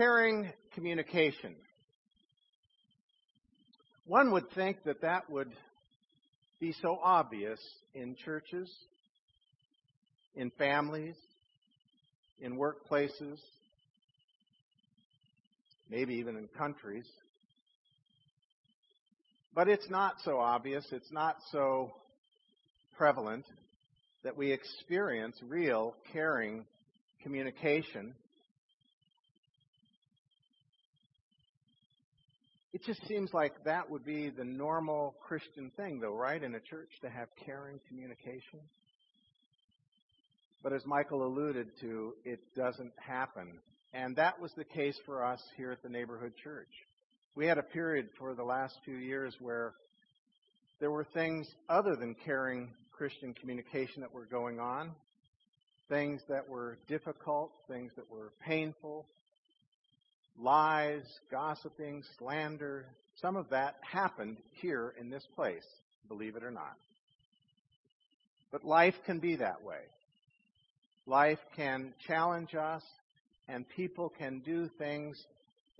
Caring communication. One would think that that would be so obvious in churches, in families, in workplaces, maybe even in countries. But it's not so obvious, it's not so prevalent that we experience real caring communication. It just seems like that would be the normal Christian thing, though, right, in a church to have caring communication. But as Michael alluded to, it doesn't happen. And that was the case for us here at the neighborhood church. We had a period for the last few years where there were things other than caring Christian communication that were going on, things that were difficult, things that were painful, lies, gossiping, slander. Some of that happened here in this place, believe it or not. But life can be that way. Life can challenge us, and people can do things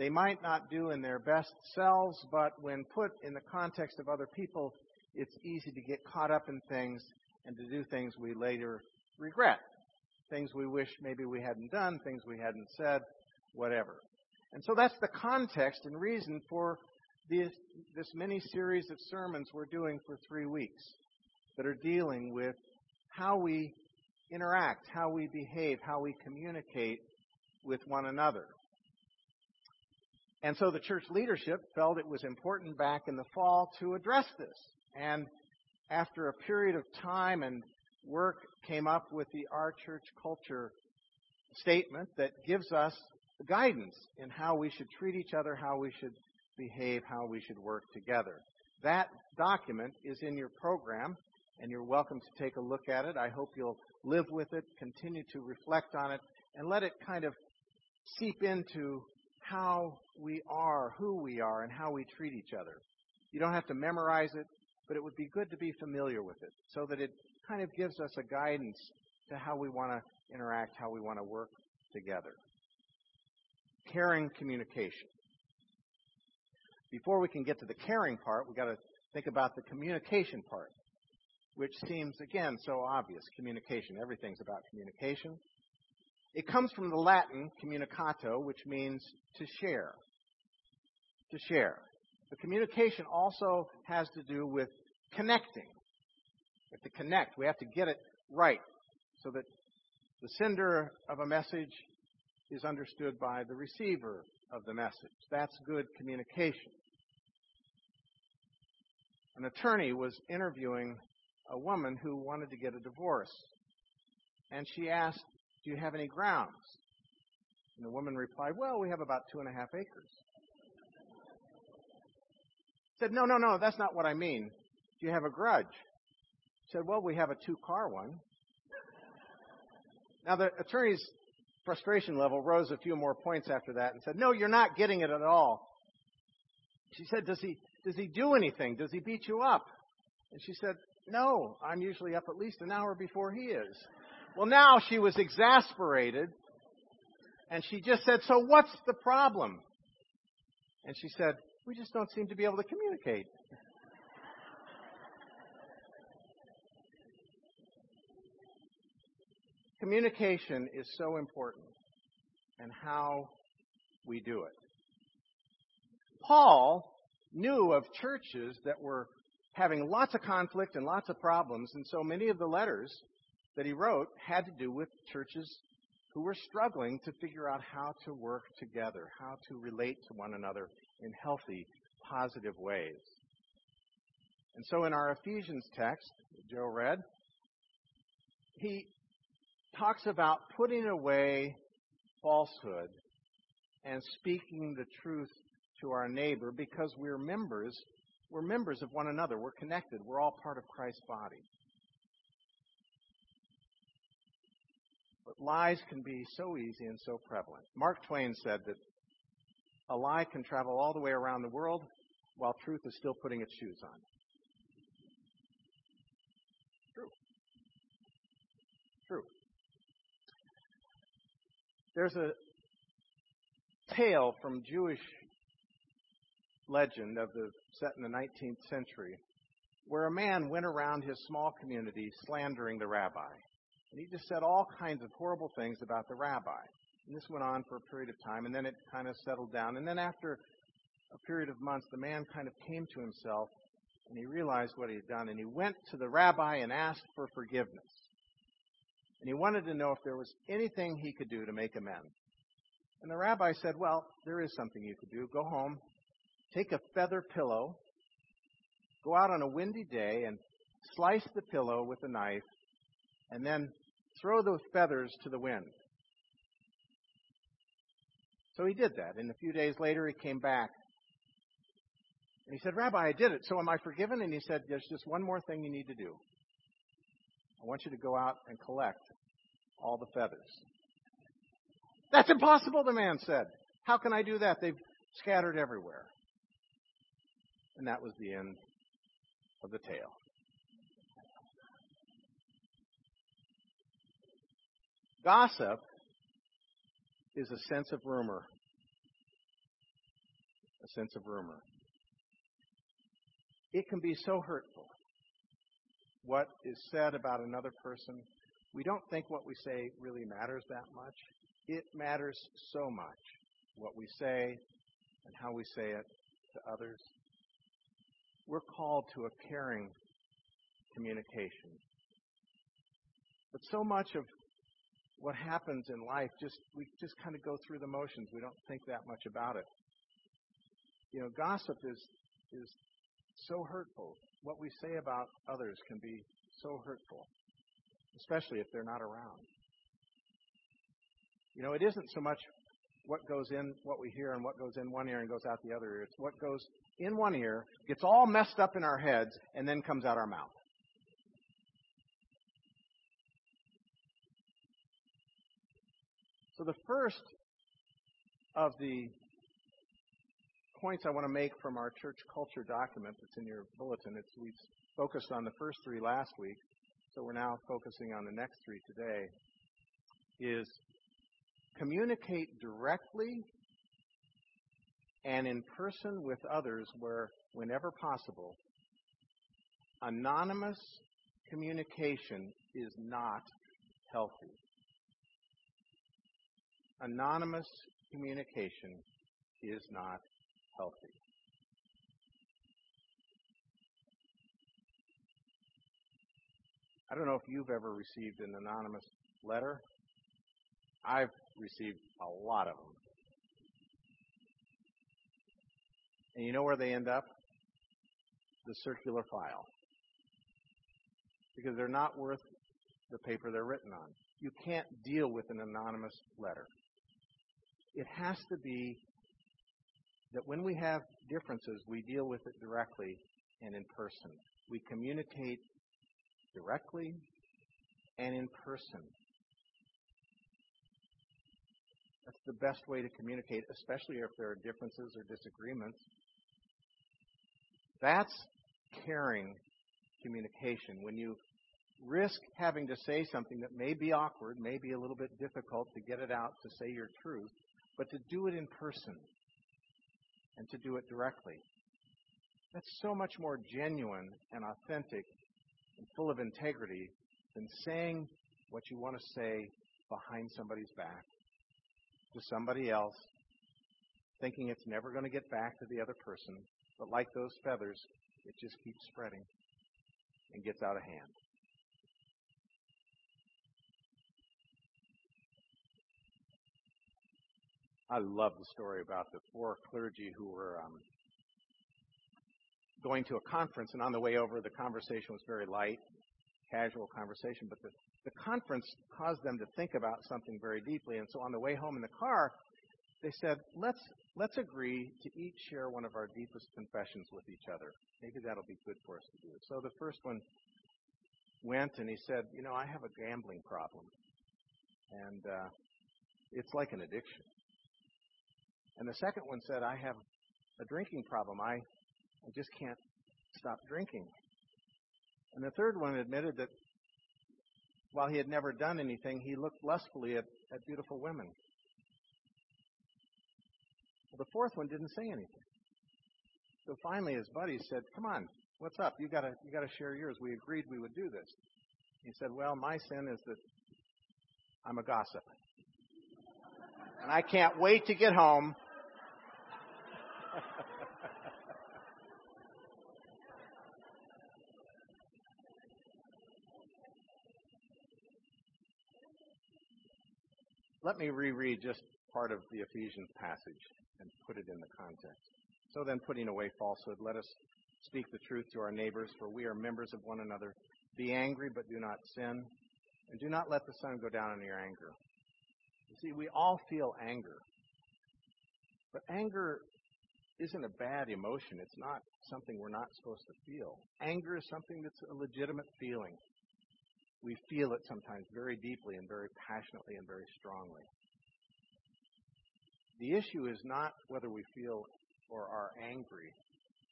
they might not do in their best selves, but when put in the context of other people, it's easy to get caught up in things and to do things we later regret. Things we wish maybe we hadn't done, things we hadn't said, whatever. And so that's the context and reason for this, this mini series of sermons we're doing for three weeks that are dealing with how we interact, how we behave, how we communicate with one another. And so the church leadership felt it was important back in the fall to address this. And after a period of time and work came up with the Our Church Culture statement that gives us guidance in how we should treat each other, how we should behave, how we should work together. That document is in your program, and you're welcome to take a look at it. I hope you'll live with it, continue to reflect on it, and let it kind of seep into how we are, who we are, and how we treat each other. You don't have to memorize it, but it would be good to be familiar with it so that it kind of gives us a guidance to how we want to interact, how we want to work together. Caring communication. Before we can get to the caring part, we've got to think about the communication part, which seems, again, so obvious. Communication. Everything's about communication. It comes from the Latin communicato, which means to share. To share. The communication also has to do with connecting. We have to connect. We have to get it right so that the sender of a message is understood by the receiver of the message. That's good communication. An attorney was interviewing a woman who wanted to get a divorce. And she asked do you have any grounds? And the woman replied, Well, we have about two and a half acres. said, No, no, no, that's not what I mean. Do you have a grudge? said, Well, we have a two car one. Now, the attorney's frustration level rose a few more points after that and said, No, you're not getting it at all. She said, Does he, does he do anything? Does he beat you up? And she said, No, I'm usually up at least an hour before he is. Well, now she was exasperated and she just said, So what's the problem? And she said, We just don't seem to be able to communicate. Communication is so important and how we do it. Paul knew of churches that were having lots of conflict and lots of problems, and so many of the letters that he wrote had to do with churches who were struggling to figure out how to work together, how to relate to one another in healthy, positive ways. And so in our Ephesians text, Joe read, he talks about putting away falsehood and speaking the truth to our neighbor because we're members, we're members of one another. We're connected. We're all part of Christ's body. But lies can be so easy and so prevalent. Mark Twain said that a lie can travel all the way around the world while truth is still putting its shoes on. There's a tale from Jewish legend of the set in the 19th century where a man went around his small community slandering the rabbi. And he just said all kinds of horrible things about the rabbi. And this went on for a period of time, and then it kind of settled down. And then after a period of months, the man kind of came to himself and he realized what he had done. And he went to the rabbi and asked for forgiveness. And he wanted to know if there was anything he could do to make amends. And the rabbi said, Well, there is something you could do. Go home, take a feather pillow, go out on a windy day and slice the pillow with a knife, and then throw those feathers to the wind. So he did that. And a few days later, he came back. And he said, Rabbi, I did it. So am I forgiven? And he said, There's just one more thing you need to do. I want you to go out and collect all the feathers. That's impossible, the man said. How can I do that? They've scattered everywhere. And that was the end of the tale. Gossip is a sense of rumor. A sense of rumor. It can be so hurtful. What is said about another person, we don't think what we say really matters that much. It matters so much what we say and how we say it to others. We're called to a caring communication. But so much of what happens in life just we just kind of go through the motions. We don't think that much about it. You know, gossip is is so hurtful. What we say about others can be so hurtful, especially if they're not around. You know, it isn't so much what goes in, what we hear, and what goes in one ear and goes out the other ear. It's what goes in one ear, gets all messed up in our heads, and then comes out our mouth. So the first of the points I want to make from our church culture document that's in your bulletin, it's we focused on the first three last week, so we're now focusing on the next three today, is communicate directly and in person with others where, whenever possible, anonymous communication is not healthy. Anonymous communication is not healthy. I don't know if you've ever received an anonymous letter. I've received a lot of them. And you know where they end up? The circular file. Because they're not worth the paper they're written on. You can't deal with an anonymous letter. It has to be that when we have differences, we deal with it directly and in person. We communicate directly and in person. That's the best way to communicate, especially if there are differences or disagreements. That's caring communication. When you risk having to say something that may be awkward, may be a little bit difficult to get it out to say your truth, but to do it in person and to do it directly. That's so much more genuine and authentic and full of integrity than saying what you want to say behind somebody's back to somebody else, thinking it's never going to get back to the other person, but like those feathers, it just keeps spreading and gets out of hand. I love the story about the four clergy who were um, going to a conference, and on the way over, the conversation was very light, casual conversation, but the, the conference caused them to think about something very deeply. And so on the way home in the car, they said, let's, let's agree to each share one of our deepest confessions with each other. Maybe that'll be good for us to do. So the first one went and he said, you know, I have a gambling problem. And uh, it's like an addiction. And the second one said, I have a drinking problem. I, I just can't stop drinking. And the third one admitted that while he had never done anything, he looked lustfully at, at beautiful women. the fourth one didn't say anything. So finally, his buddy said, "Come on, what's up? You gotta you gotta share yours. We agreed we would do this." He said, "Well, my sin is that I'm a gossip, and I can't wait to get home." Let me reread just part of the Ephesians passage and put it in the context. So then, putting away falsehood, let us speak the truth to our neighbors, for we are members of one another. Be angry, but do not sin, and do not let the sun go down on your anger. You see, we all feel anger. But anger isn't a bad emotion. It's not something we're not supposed to feel. Anger is something that's a legitimate feeling we feel it sometimes very deeply and very passionately and very strongly. The issue is not whether we feel or are angry.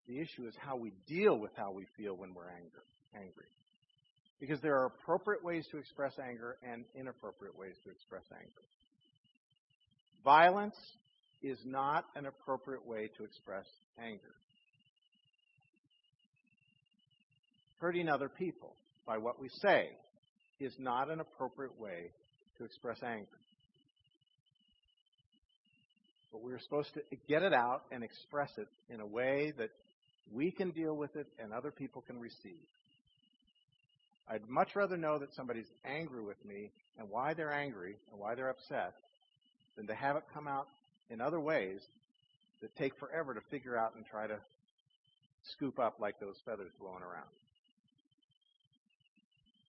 The issue is how we deal with how we feel when we're anger, angry. Because there are appropriate ways to express anger and inappropriate ways to express anger. Violence is not an appropriate way to express anger. Hurting other people by what we say is not an appropriate way to express anger. But we're supposed to get it out and express it in a way that we can deal with it and other people can receive. I'd much rather know that somebody's angry with me and why they're angry and why they're upset than to have it come out in other ways that take forever to figure out and try to scoop up like those feathers blowing around.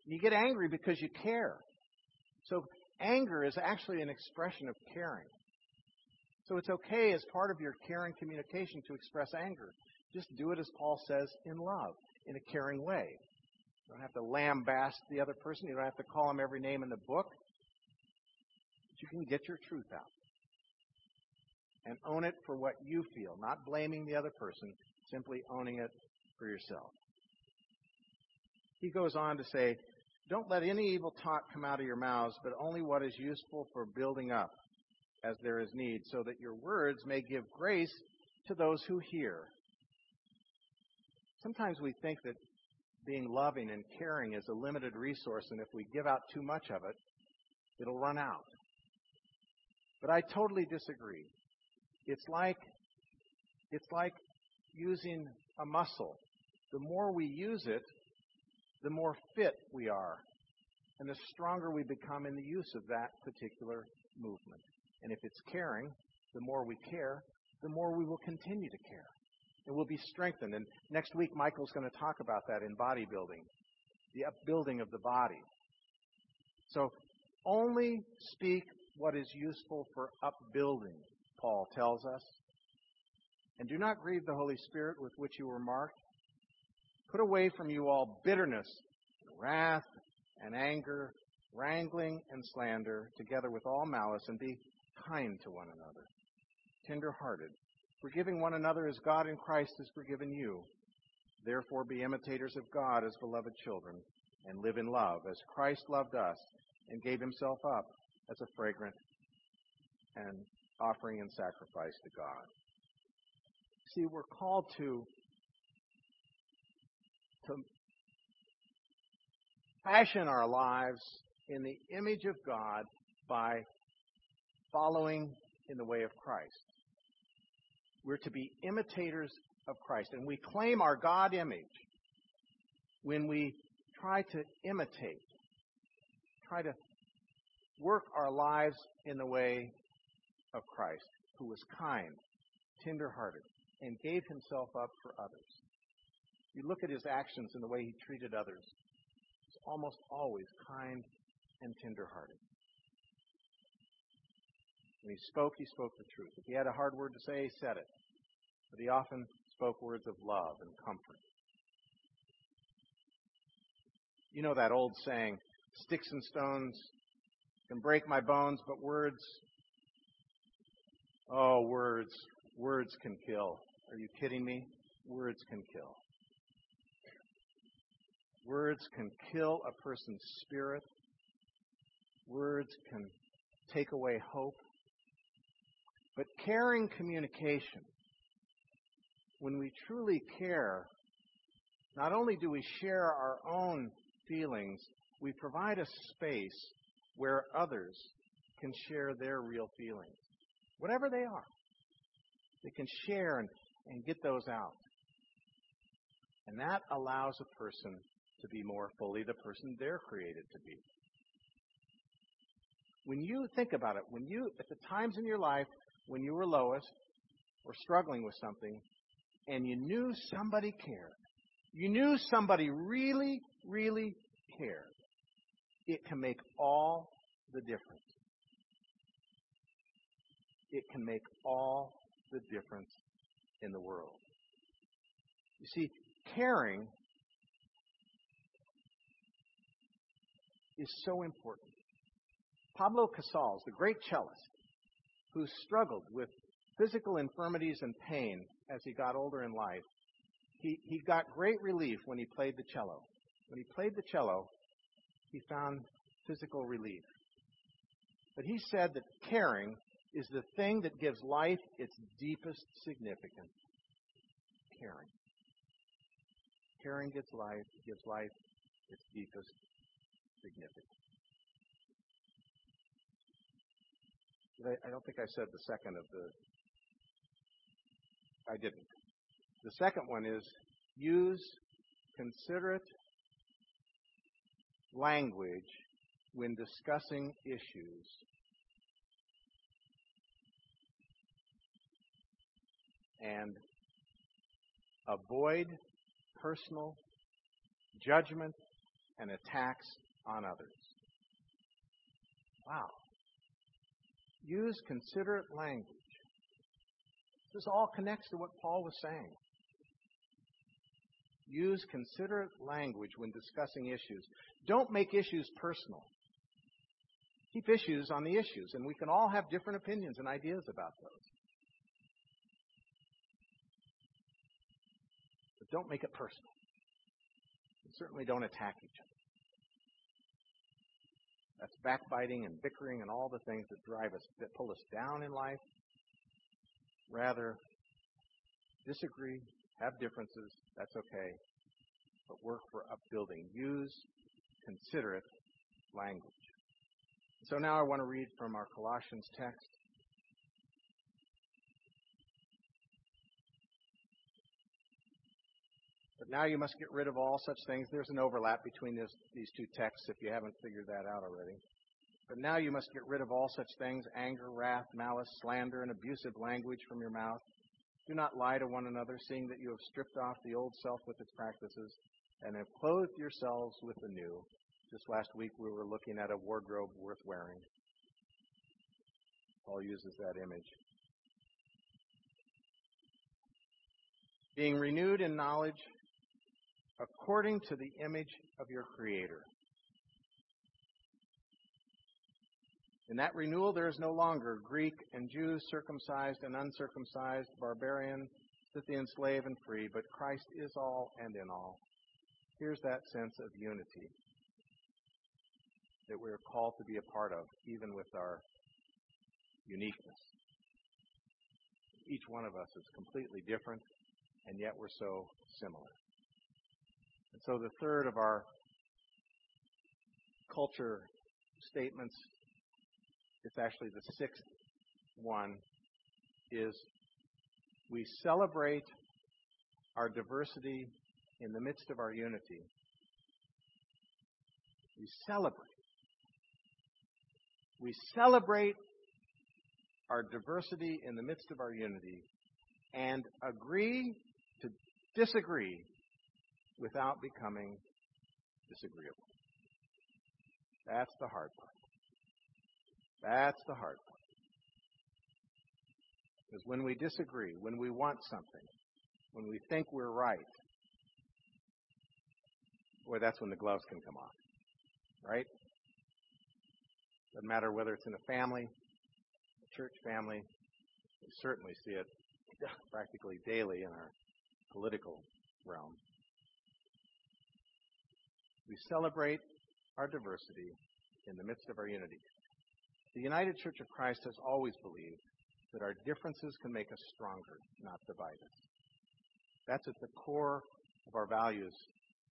You get angry because you care. So anger is actually an expression of caring. So it's okay as part of your caring communication to express anger. Just do it as Paul says in love, in a caring way. You don't have to lambaste the other person. You don't have to call them every name in the book. But you can get your truth out and own it for what you feel, not blaming the other person, simply owning it for yourself. He goes on to say, don't let any evil talk come out of your mouths, but only what is useful for building up as there is need, so that your words may give grace to those who hear. Sometimes we think that being loving and caring is a limited resource, and if we give out too much of it, it'll run out. But I totally disagree. It's like it's like using a muscle. The more we use it, the more fit we are and the stronger we become in the use of that particular movement. And if it's caring, the more we care, the more we will continue to care. And we'll be strengthened. And next week, Michael's going to talk about that in bodybuilding, the upbuilding of the body. So only speak what is useful for upbuilding, Paul tells us. And do not grieve the Holy Spirit with which you were marked, Put away from you all bitterness, wrath, and anger, wrangling and slander, together with all malice, and be kind to one another, tender-hearted, forgiving one another as God in Christ has forgiven you. Therefore be imitators of God as beloved children, and live in love, as Christ loved us and gave himself up as a fragrant and offering and sacrifice to God. See, we're called to to fashion our lives in the image of God by following in the way of Christ. We're to be imitators of Christ, and we claim our God image when we try to imitate, try to work our lives in the way of Christ, who was kind, tenderhearted, and gave himself up for others. You look at his actions and the way he treated others. He's almost always kind and tenderhearted. When he spoke, he spoke the truth. If he had a hard word to say, he said it. But he often spoke words of love and comfort. You know that old saying, sticks and stones can break my bones, but words, oh, words, words can kill. Are you kidding me? Words can kill. Words can kill a person's spirit. Words can take away hope. But caring communication, when we truly care, not only do we share our own feelings, we provide a space where others can share their real feelings, whatever they are. They can share and, and get those out. And that allows a person to be more fully the person they're created to be. When you think about it, when you, at the times in your life when you were lowest or struggling with something, and you knew somebody cared, you knew somebody really, really cared, it can make all the difference. It can make all the difference in the world. You see, caring is so important. Pablo Casals, the great cellist, who struggled with physical infirmities and pain as he got older in life, he, he got great relief when he played the cello. When he played the cello, he found physical relief. But he said that caring is the thing that gives life its deepest significance. Caring. Caring gives life, gives life its deepest significance. I, don't think I said the second of the. I didn't. The second one is use considerate language when discussing issues. And avoid personal judgment and attacks on others. Wow. Use considerate language. This all connects to what Paul was saying. Use considerate language when discussing issues. Don't make issues personal. Keep issues on the issues, and we can all have different opinions and ideas about those. Don't make it personal. And certainly don't attack each other. That's backbiting and bickering and all the things that drive us, that pull us down in life. Rather, disagree, have differences, that's okay, but work for upbuilding. Use considerate language. So now I want to read from our Colossians text. Now you must get rid of all such things. There's an overlap between this, these two texts if you haven't figured that out already. But now you must get rid of all such things anger, wrath, malice, slander, and abusive language from your mouth. Do not lie to one another, seeing that you have stripped off the old self with its practices and have clothed yourselves with the new. Just last week we were looking at a wardrobe worth wearing. Paul uses that image. Being renewed in knowledge according to the image of your Creator. In that renewal, there is no longer Greek and Jew, circumcised and uncircumcised, barbarian, Scythian, slave, and free, but Christ is all and in all. Here's that sense of unity that we're called to be a part of, even with our uniqueness. Each one of us is completely different, and yet we're so similar. And so the third of our culture statements, it's actually the sixth one, is we celebrate our diversity in the midst of our unity. We celebrate. We celebrate our diversity in the midst of our unity and agree to disagree without becoming disagreeable. That's the hard part. That's the hard part. Because when we disagree, when we want something, when we think we're right, boy, that's when the gloves can come off. Right? Doesn't matter whether it's in a family, a church family. We certainly see it practically daily in our political realm. We celebrate our diversity in the midst of our unity. The United Church of Christ has always believed that our differences can make us stronger, not divide us. That's at the core of our values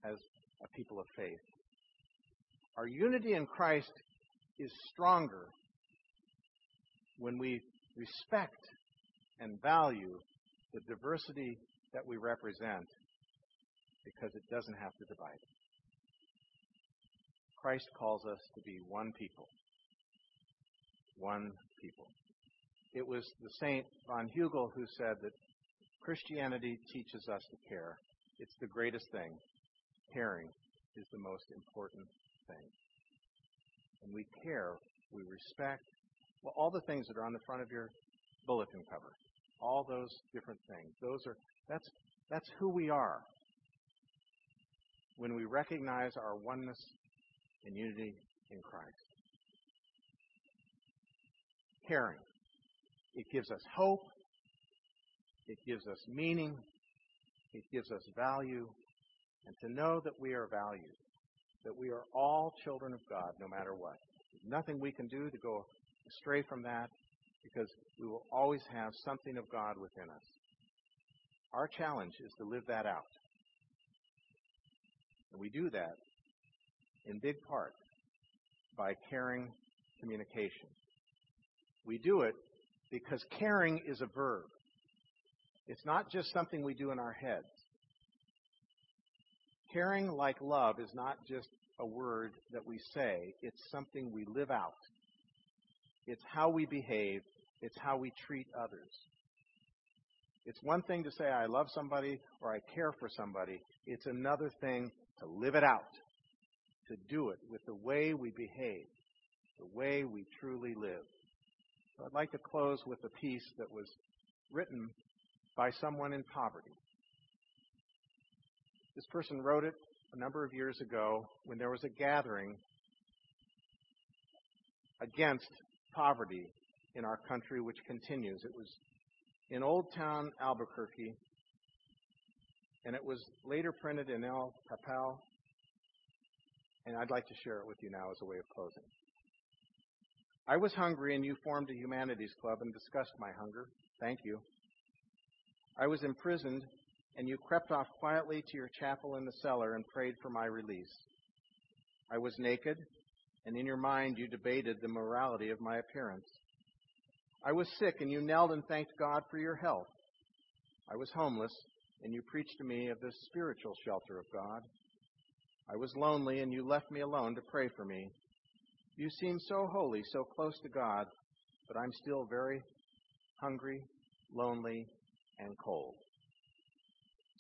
as a people of faith. Our unity in Christ is stronger when we respect and value the diversity that we represent because it doesn't have to divide. Christ calls us to be one people. One people. It was the Saint von Hugel who said that Christianity teaches us to care. It's the greatest thing. Caring is the most important thing. And we care, we respect, well, all the things that are on the front of your bulletin cover. All those different things. Those are that's that's who we are. When we recognize our oneness and unity in Christ. Caring. It gives us hope. It gives us meaning. It gives us value. And to know that we are valued, that we are all children of God no matter what. There's nothing we can do to go astray from that because we will always have something of God within us. Our challenge is to live that out. And we do that in big part by caring communication. We do it because caring is a verb. It's not just something we do in our heads. Caring like love is not just a word that we say, it's something we live out. It's how we behave, it's how we treat others. It's one thing to say I love somebody or I care for somebody. It's another thing to live it out, to do it with the way we behave, the way we truly live. So I'd like to close with a piece that was written by someone in poverty. This person wrote it a number of years ago when there was a gathering against poverty in our country, which continues. It was in Old Town, Albuquerque, and it was later printed in El Papel, and I'd like to share it with you now as a way of closing. I was hungry, and you formed a humanities club and discussed my hunger. Thank you. I was imprisoned, and you crept off quietly to your chapel in the cellar and prayed for my release. I was naked, and in your mind you debated the morality of my appearance. I was sick, and you knelt and thanked God for your health. I was homeless, and you preached to me of the spiritual shelter of God. I was lonely, and you left me alone to pray for me. You seem so holy, so close to God, but I'm still very hungry, lonely, and cold.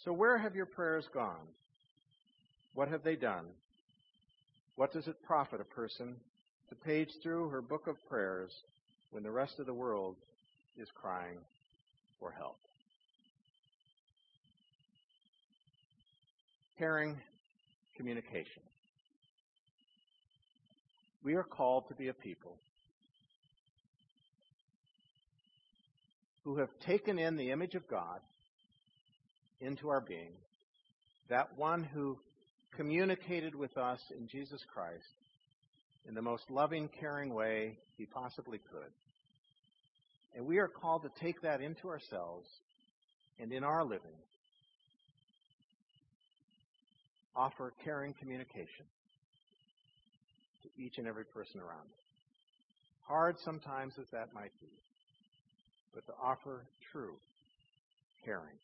So where have your prayers gone? What have they done? What does it profit a person to page through her book of prayers when the rest of the world is crying for help? Caring communication. We are called to be a people who have taken in the image of God into our being, that one who communicated with us in Jesus Christ in the most loving, caring way he possibly could. And we are called to take that into ourselves and in our living offer caring communication to each and every person around us. Hard sometimes as that might be, but to offer true caring